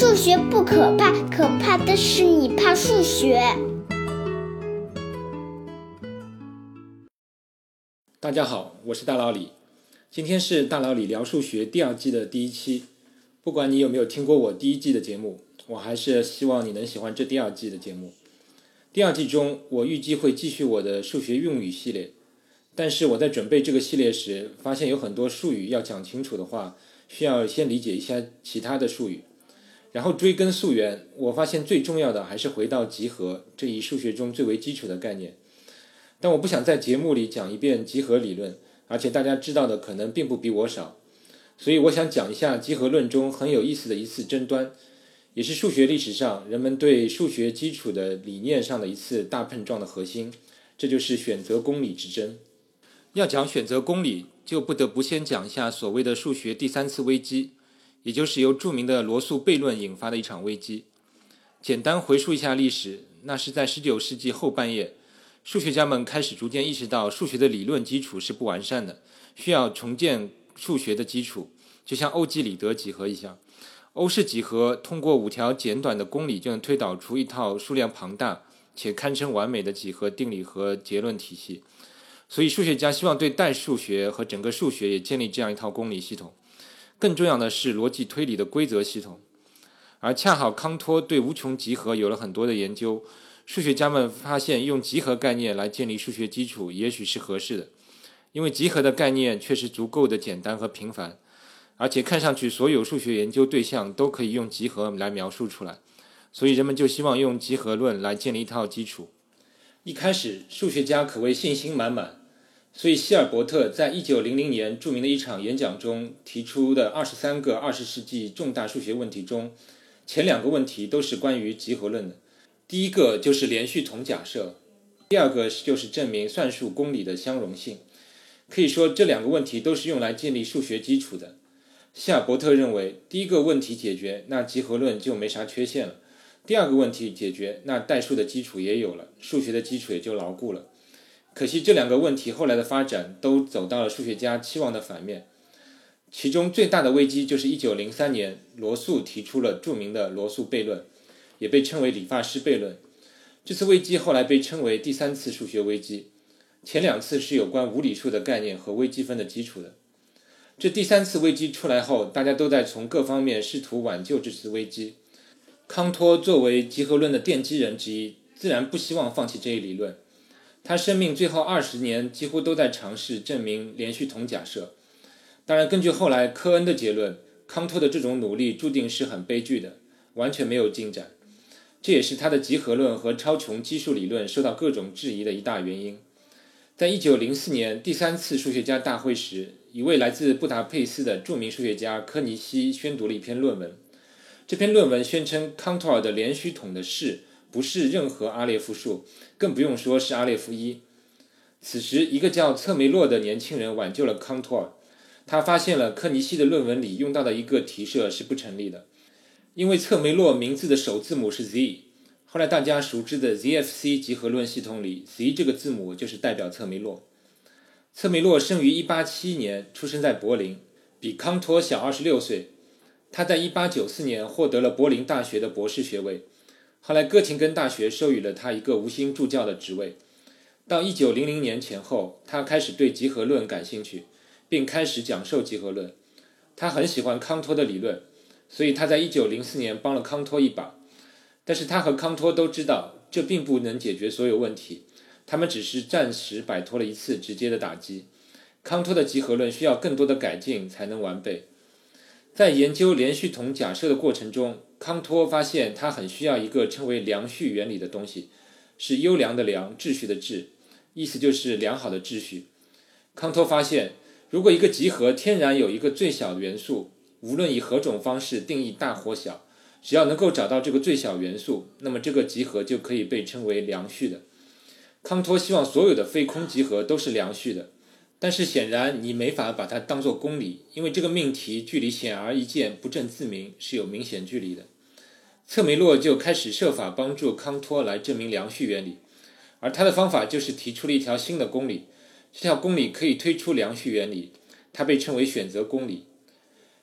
数学不可怕，可怕的是你怕数学。大家好，我是大老李，今天是大老李聊数学第二季的第一期。不管你有没有听过我第一季的节目，我还是希望你能喜欢这第二季的节目。第二季中，我预计会继续我的数学用语系列，但是我在准备这个系列时，发现有很多术语要讲清楚的话，需要先理解一下其他的术语，然后追根溯源。我发现最重要的还是回到集合这一数学中最为基础的概念。但我不想在节目里讲一遍集合理论，而且大家知道的可能并不比我少，所以我想讲一下集合论中很有意思的一次争端。也是数学历史上人们对数学基础的理念上的一次大碰撞的核心，这就是选择公理之争。要讲选择公理，就不得不先讲一下所谓的数学第三次危机，也就是由著名的罗素悖论引发的一场危机。简单回溯一下历史，那是在19世纪后半叶，数学家们开始逐渐意识到数学的理论基础是不完善的，需要重建数学的基础，就像欧几里得几何一样。欧式几何通过五条简短的公理就能推导出一套数量庞大且堪称完美的几何定理和结论体系，所以数学家希望对代数学和整个数学也建立这样一套公理系统。更重要的是逻辑推理的规则系统。而恰好康托对无穷集合有了很多的研究，数学家们发现用集合概念来建立数学基础也许是合适的，因为集合的概念确实足够的简单和平凡。而且看上去，所有数学研究对象都可以用集合来描述出来，所以人们就希望用集合论来建立一套基础。一开始，数学家可谓信心满满，所以希尔伯特在一九零零年著名的一场演讲中提出的二十三个二十世纪重大数学问题中，前两个问题都是关于集合论的。第一个就是连续统假设，第二个就是证明算术公理的相容性。可以说，这两个问题都是用来建立数学基础的。希尔伯特认为，第一个问题解决，那集合论就没啥缺陷了；第二个问题解决，那代数的基础也有了，数学的基础也就牢固了。可惜这两个问题后来的发展都走到了数学家期望的反面。其中最大的危机就是1903年，罗素提出了著名的罗素悖论，也被称为理发师悖论。这次危机后来被称为第三次数学危机，前两次是有关无理数的概念和微积分的基础的。这第三次危机出来后，大家都在从各方面试图挽救这次危机。康托作为集合论的奠基人之一，自然不希望放弃这一理论。他生命最后二十年几乎都在尝试证明连续统假设。当然，根据后来科恩的结论，康托的这种努力注定是很悲剧的，完全没有进展。这也是他的集合论和超穷基数理论受到各种质疑的一大原因。在一九零四年第三次数学家大会时，一位来自布达佩斯的著名数学家科尼西宣读了一篇论文。这篇论文宣称康托尔的连续统的式不是任何阿列夫数，更不用说是阿列夫一。此时，一个叫策梅洛的年轻人挽救了康托尔。他发现了科尼西的论文里用到的一个提设是不成立的，因为策梅洛名字的首字母是 Z。后来大家熟知的 ZFC 集合论系统里，Z 这个字母就是代表策梅洛。策梅洛生于187年，出生在柏林，比康托小26岁。他在1894年获得了柏林大学的博士学位，后来哥廷根大学授予了他一个无薪助教的职位。到1900年前后，他开始对集合论感兴趣，并开始讲授集合论。他很喜欢康托的理论，所以他在1904年帮了康托一把。但是他和康托都知道，这并不能解决所有问题。他们只是暂时摆脱了一次直接的打击。康托的集合论需要更多的改进才能完备。在研究连续统假设的过程中，康托发现他很需要一个称为良序原理的东西，是优良的良，秩序的秩，意思就是良好的秩序。康托发现，如果一个集合天然有一个最小元素，无论以何种方式定义大或小，只要能够找到这个最小元素，那么这个集合就可以被称为良序的。康托希望所有的非空集合都是良序的，但是显然你没法把它当做公理，因为这个命题距离显而易见不证自明是有明显距离的。策梅洛就开始设法帮助康托来证明良序原理，而他的方法就是提出了一条新的公理，这条公理可以推出良序原理，它被称为选择公理。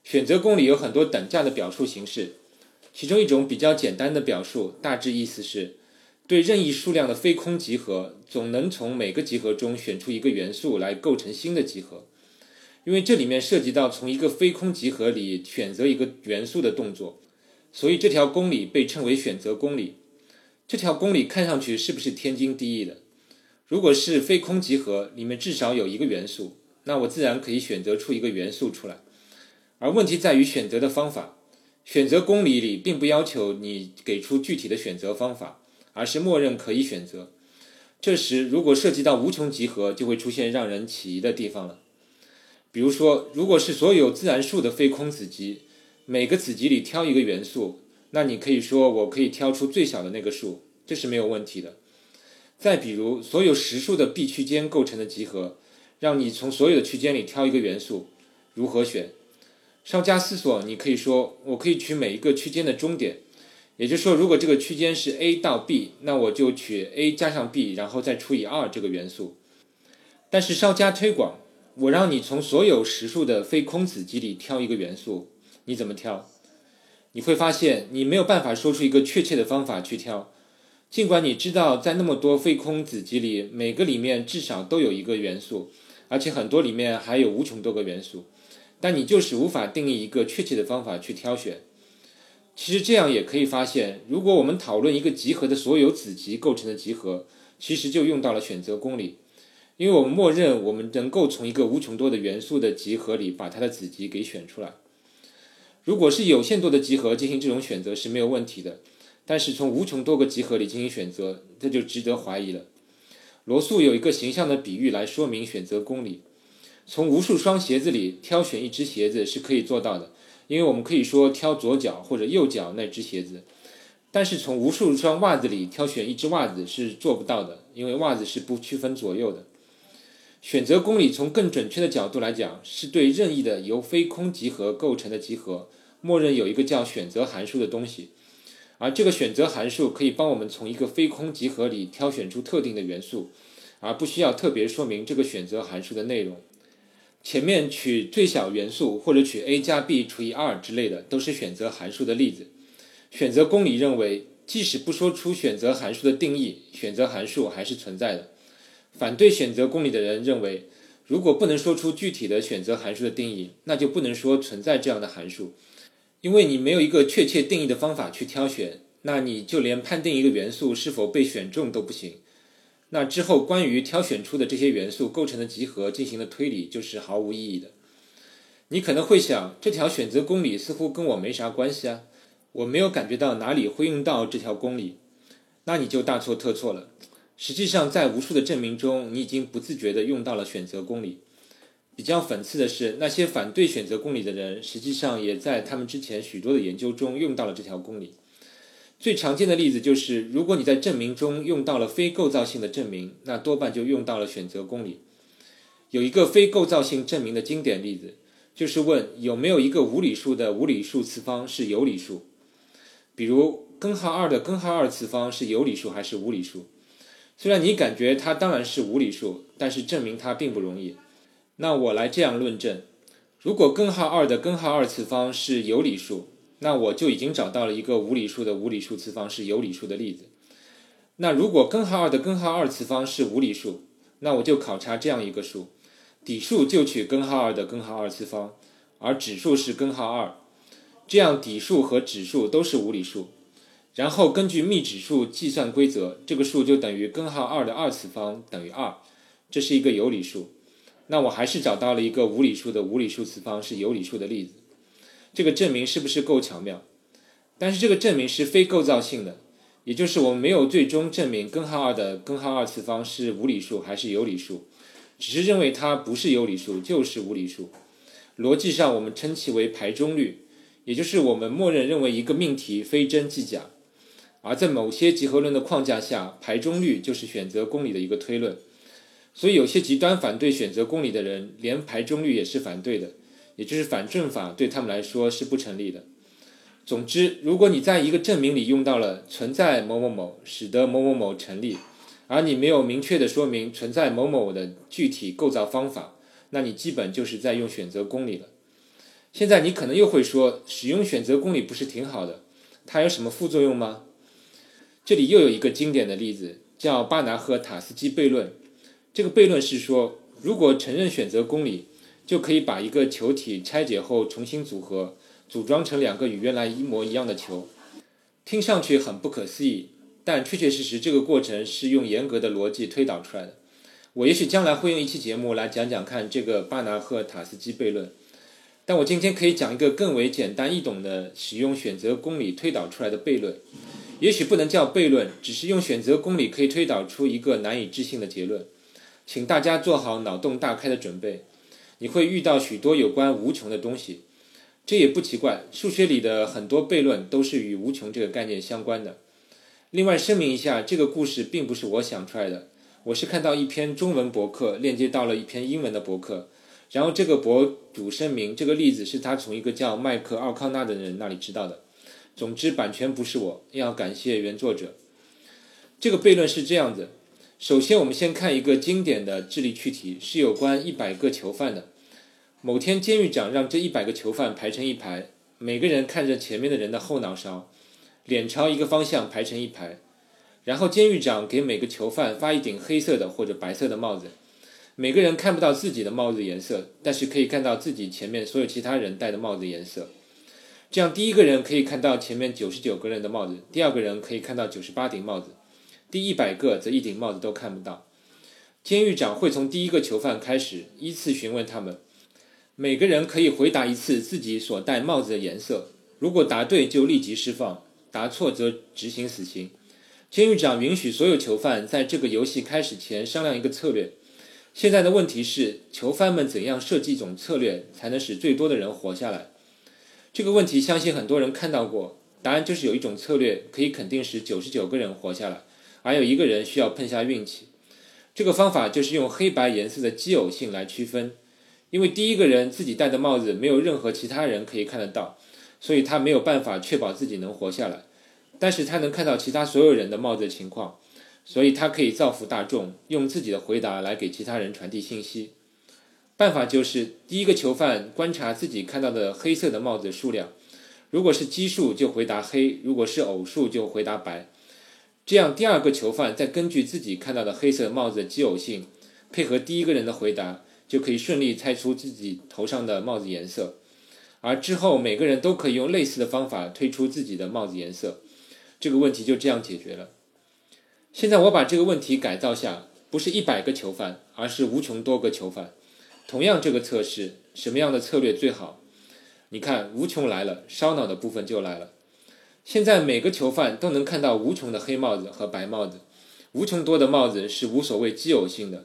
选择公理有很多等价的表述形式，其中一种比较简单的表述，大致意思是：对任意数量的非空集合，总能从每个集合中选出一个元素来构成新的集合。因为这里面涉及到从一个非空集合里选择一个元素的动作，所以这条公理被称为选择公理。这条公理看上去是不是天经地义的？如果是非空集合，里面至少有一个元素，那我自然可以选择出一个元素出来。而问题在于选择的方法。选择公理里并不要求你给出具体的选择方法，而是默认可以选择。这时，如果涉及到无穷集合，就会出现让人起疑的地方了。比如说，如果是所有自然数的非空子集，每个子集里挑一个元素，那你可以说我可以挑出最小的那个数，这是没有问题的。再比如，所有实数的 B 区间构成的集合，让你从所有的区间里挑一个元素，如何选？稍加思索，你可以说，我可以取每一个区间的中点，也就是说，如果这个区间是 a 到 b，那我就取 a 加上 b，然后再除以二这个元素。但是稍加推广，我让你从所有实数的非空子集里挑一个元素，你怎么挑？你会发现你没有办法说出一个确切的方法去挑，尽管你知道在那么多非空子集里，每个里面至少都有一个元素，而且很多里面还有无穷多个元素。但你就是无法定义一个确切的方法去挑选。其实这样也可以发现，如果我们讨论一个集合的所有子集构成的集合，其实就用到了选择公理，因为我们默认我们能够从一个无穷多的元素的集合里把它的子集给选出来。如果是有限多的集合进行这种选择是没有问题的，但是从无穷多个集合里进行选择，这就值得怀疑了。罗素有一个形象的比喻来说明选择公理。从无数双鞋子里挑选一只鞋子是可以做到的，因为我们可以说挑左脚或者右脚那只鞋子。但是从无数双袜子里挑选一只袜子是做不到的，因为袜子是不区分左右的。选择公理从更准确的角度来讲，是对任意的由非空集合构成的集合，默认有一个叫选择函数的东西，而这个选择函数可以帮我们从一个非空集合里挑选出特定的元素，而不需要特别说明这个选择函数的内容。前面取最小元素或者取 a 加 b 除以二之类的，都是选择函数的例子。选择公理认为，即使不说出选择函数的定义，选择函数还是存在的。反对选择公理的人认为，如果不能说出具体的选择函数的定义，那就不能说存在这样的函数，因为你没有一个确切定义的方法去挑选，那你就连判定一个元素是否被选中都不行。那之后，关于挑选出的这些元素构成的集合进行的推理就是毫无意义的。你可能会想，这条选择公理似乎跟我没啥关系啊，我没有感觉到哪里会用到这条公理。那你就大错特错了。实际上，在无数的证明中，你已经不自觉地用到了选择公理。比较讽刺的是，那些反对选择公理的人，实际上也在他们之前许多的研究中用到了这条公理。最常见的例子就是，如果你在证明中用到了非构造性的证明，那多半就用到了选择公理。有一个非构造性证明的经典例子，就是问有没有一个无理数的无理数次方是有理数。比如根号二的根号二次方是有理数还是无理数？虽然你感觉它当然是无理数，但是证明它并不容易。那我来这样论证：如果根号二的根号二次方是有理数。那我就已经找到了一个无理数的无理数次方是有理数的例子。那如果根号二的根号二次方是无理数，那我就考察这样一个数，底数就取根号二的根号二次方，而指数是根号二，这样底数和指数都是无理数。然后根据幂指数计算规则，这个数就等于根号二的二次方等于二，这是一个有理数。那我还是找到了一个无理数的无理数次方是有理数的例子。这个证明是不是够巧妙？但是这个证明是非构造性的，也就是我们没有最终证明根号二的根号二次方是无理数还是有理数，只是认为它不是有理数就是无理数。逻辑上我们称其为排中律，也就是我们默认认为一个命题非真即假。而在某些集合论的框架下，排中律就是选择公理的一个推论。所以有些极端反对选择公理的人，连排中律也是反对的。也就是反证法对他们来说是不成立的。总之，如果你在一个证明里用到了存在某某某，使得某某某成立，而你没有明确的说明存在某某的具体构造方法，那你基本就是在用选择公理了。现在你可能又会说，使用选择公理不是挺好的？它有什么副作用吗？这里又有一个经典的例子，叫巴拿赫塔斯基悖论。这个悖论是说，如果承认选择公理，就可以把一个球体拆解后重新组合，组装成两个与原来一模一样的球。听上去很不可思议，但确确实实这个过程是用严格的逻辑推导出来的。我也许将来会用一期节目来讲讲看这个巴拿赫塔斯基悖论，但我今天可以讲一个更为简单易懂的使用选择公理推导出来的悖论。也许不能叫悖论，只是用选择公理可以推导出一个难以置信的结论。请大家做好脑洞大开的准备，你会遇到许多有关无穷的东西。这也不奇怪，数学里的很多悖论都是与无穷这个概念相关的。另外声明一下，这个故事并不是我想出来的，我是看到一篇中文博客链接到了一篇英文的博客，然后这个博主声明这个例子是他从一个叫麦克奥康纳的人那里知道的。总之，版权不是我，要感谢原作者。这个悖论是这样子：首先，我们先看一个经典的智力趣题，是有关一百个囚犯的。某天，监狱长让这一百个囚犯排成一排，每个人看着前面的人的后脑勺，脸朝一个方向排成一排。然后，监狱长给每个囚犯发一顶黑色的或者白色的帽子，每个人看不到自己的帽子颜色，但是可以看到自己前面所有其他人戴的帽子颜色。这样，第一个人可以看到前面九十九个人的帽子，第二个人可以看到九十八顶帽子，第一百个则一顶帽子都看不到。监狱长会从第一个囚犯开始，依次询问他们，每个人可以回答一次自己所戴帽子的颜色。如果答对，就立即释放；答错则执行死刑。监狱长允许所有囚犯在这个游戏开始前商量一个策略。现在的问题是，囚犯们怎样设计一种策略，才能使最多的人活下来？这个问题相信很多人看到过，答案就是有一种策略可以肯定使九十九个人活下来，还有一个人需要碰下运气。这个方法就是用黑白颜色的奇偶性来区分，因为第一个人自己戴的帽子没有任何其他人可以看得到，所以他没有办法确保自己能活下来。但是他能看到其他所有人的帽子情况，所以他可以造福大众，用自己的回答来给其他人传递信息。办法就是，第一个囚犯观察自己看到的黑色的帽子数量，如果是奇数就回答黑，如果是偶数就回答白。这样，第二个囚犯再根据自己看到的黑色帽子的奇偶性，配合第一个人的回答，就可以顺利猜出自己头上的帽子颜色。而之后每个人都可以用类似的方法推出自己的帽子颜色，这个问题就这样解决了。现在我把这个问题改造下，不是一百个囚犯，而是无穷多个囚犯。同样，这个测试什么样的策略最好？你看，无穷来了，烧脑的部分就来了。现在每个囚犯都能看到无穷的黑帽子和白帽子，无穷多的帽子是无所谓奇偶性的，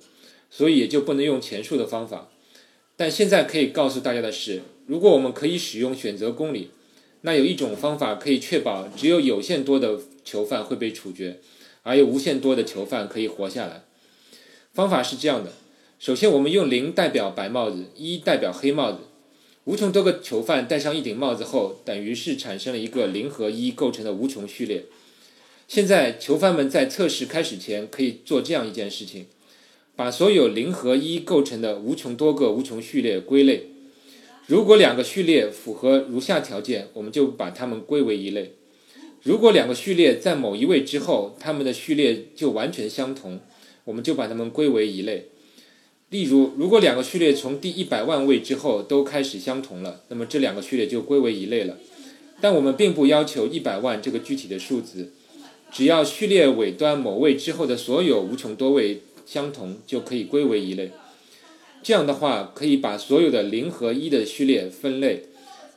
所以也就不能用前述的方法。但现在可以告诉大家的是，如果我们可以使用选择公理，那有一种方法可以确保只有有限多的囚犯会被处决，而有无限多的囚犯可以活下来。方法是这样的。首先，我们用零代表白帽子，一代表黑帽子。无穷多个囚犯戴上一顶帽子后，等于是产生了一个零和一构成的无穷序列。现在，囚犯们在测试开始前可以做这样一件事情：把所有零和一构成的无穷多个无穷序列归类。如果两个序列符合如下条件，我们就把它们归为一类；如果两个序列在某一位之后，它们的序列就完全相同，我们就把它们归为一类。例如，如果两个序列从第一百万位之后都开始相同了，那么这两个序列就归为一类了。但我们并不要求一百万这个具体的数字，只要序列尾端某位之后的所有无穷多位相同，就可以归为一类。这样的话，可以把所有的零和一的序列分类，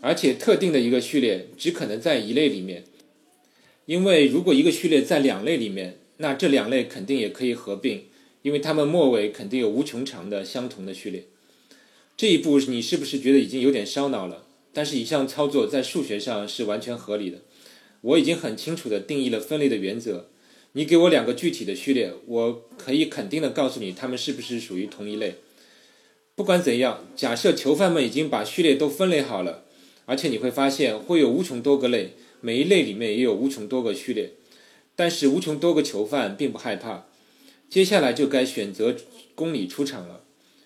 而且特定的一个序列只可能在一类里面，因为如果一个序列在两类里面，那这两类肯定也可以合并。因为它们末尾肯定有无穷长的相同的序列，这一步你是不是觉得已经有点烧脑了？但是以上操作在数学上是完全合理的。我已经很清楚地定义了分类的原则。你给我两个具体的序列，我可以肯定地告诉你它们是不是属于同一类。不管怎样，假设囚犯们已经把序列都分类好了，而且你会发现会有无穷多个类，每一类里面也有无穷多个序列，但是无穷多个囚犯并不害怕。接下来就该选择公理出场了。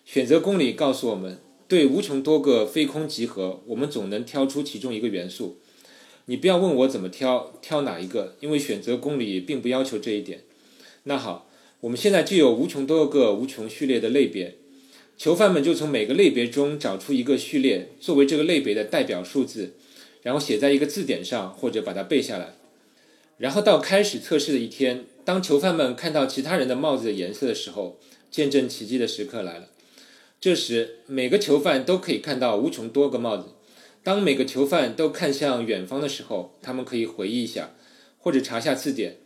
选择公理告诉我们，对无穷多个非空集合，我们总能挑出其中一个元素。你不要问我怎么挑，挑哪一个，因为选择公理并不要求这一点。那好，我们现在就有无穷多个无穷序列的类别，囚犯们就从每个类别中找出一个序列作为这个类别的代表数字，然后写在一个字典上或者把它背下来。然后到开始测试的一天，当囚犯们看到其他人的帽子的颜色的时候，见证奇迹的时刻来了。这时，每个囚犯都可以看到无穷多个帽子。当每个囚犯都看向远方的时候，他们可以回忆一下，或者查下字典，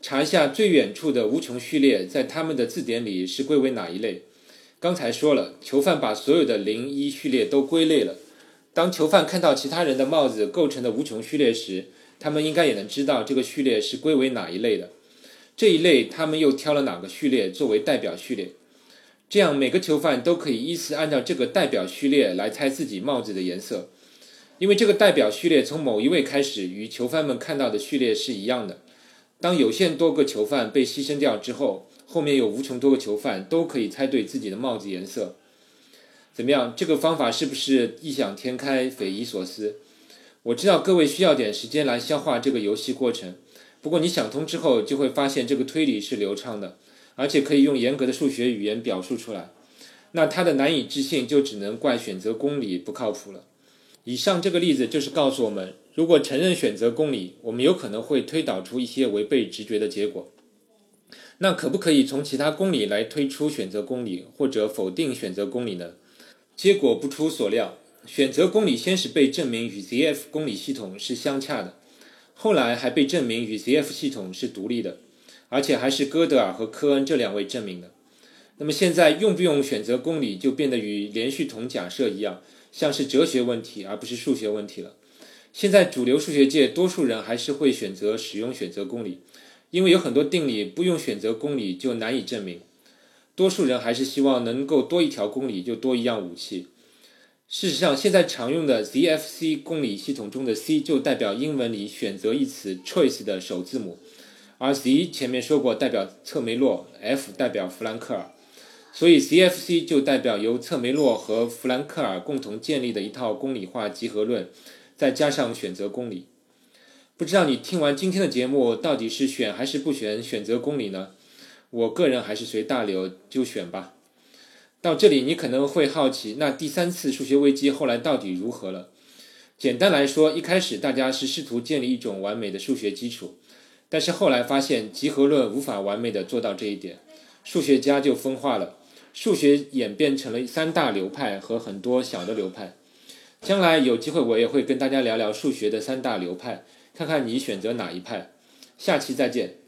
查一下最远处的无穷序列在他们的字典里是归为哪一类。刚才说了，囚犯把所有的零一序列都归类了。当囚犯看到其他人的帽子构成的无穷序列时，他们应该也能知道这个序列是归为哪一类的。这一类他们又挑了哪个序列作为代表序列？这样每个囚犯都可以依次按照这个代表序列来猜自己帽子的颜色。因为这个代表序列从某一位开始，与囚犯们看到的序列是一样的。当有限多个囚犯被牺牲掉之后，后面有无穷多个囚犯都可以猜对自己的帽子颜色。怎么样？这个方法是不是异想天开、匪夷所思？我知道各位需要点时间来消化这个游戏过程，不过你想通之后，就会发现这个推理是流畅的，而且可以用严格的数学语言表述出来。那它的难以置信，就只能怪选择公理不靠谱了。以上这个例子就是告诉我们，如果承认选择公理，我们有可能会推导出一些违背直觉的结果。那可不可以从其他公理来推出选择公理，或者否定选择公理呢？结果不出所料，选择公理先是被证明与 ZF 公理系统是相洽的，后来还被证明与 ZF 系统是独立的，而且还是哥德尔和科恩这两位证明的。那么现在用不用选择公理，就变得与连续统假设一样。像是哲学问题，而不是数学问题了。现在主流数学界多数人还是会选择使用选择公理，因为有很多定理不用选择公理就难以证明。多数人还是希望能够多一条公理就多一样武器。事实上，现在常用的 ZFC 公理系统中的 C 就代表英文里“选择”一词 “choice” 的首字母，而 Z 前面说过代表策梅洛，F 代表弗兰克尔。所以，CFC 就代表由策梅洛和弗兰克尔共同建立的一套公理化集合论，再加上选择公理。不知道你听完今天的节目，到底是选还是不选选择公理呢？我个人还是随大流，就选吧。到这里，你可能会好奇，那第三次数学危机后来到底如何了？简单来说，一开始大家是试图建立一种完美的数学基础，但是后来发现集合论无法完美的做到这一点，数学家就分化了。数学演变成了三大流派和很多小的流派。将来有机会，我也会跟大家聊聊数学的三大流派，看看你选择哪一派。下期再见。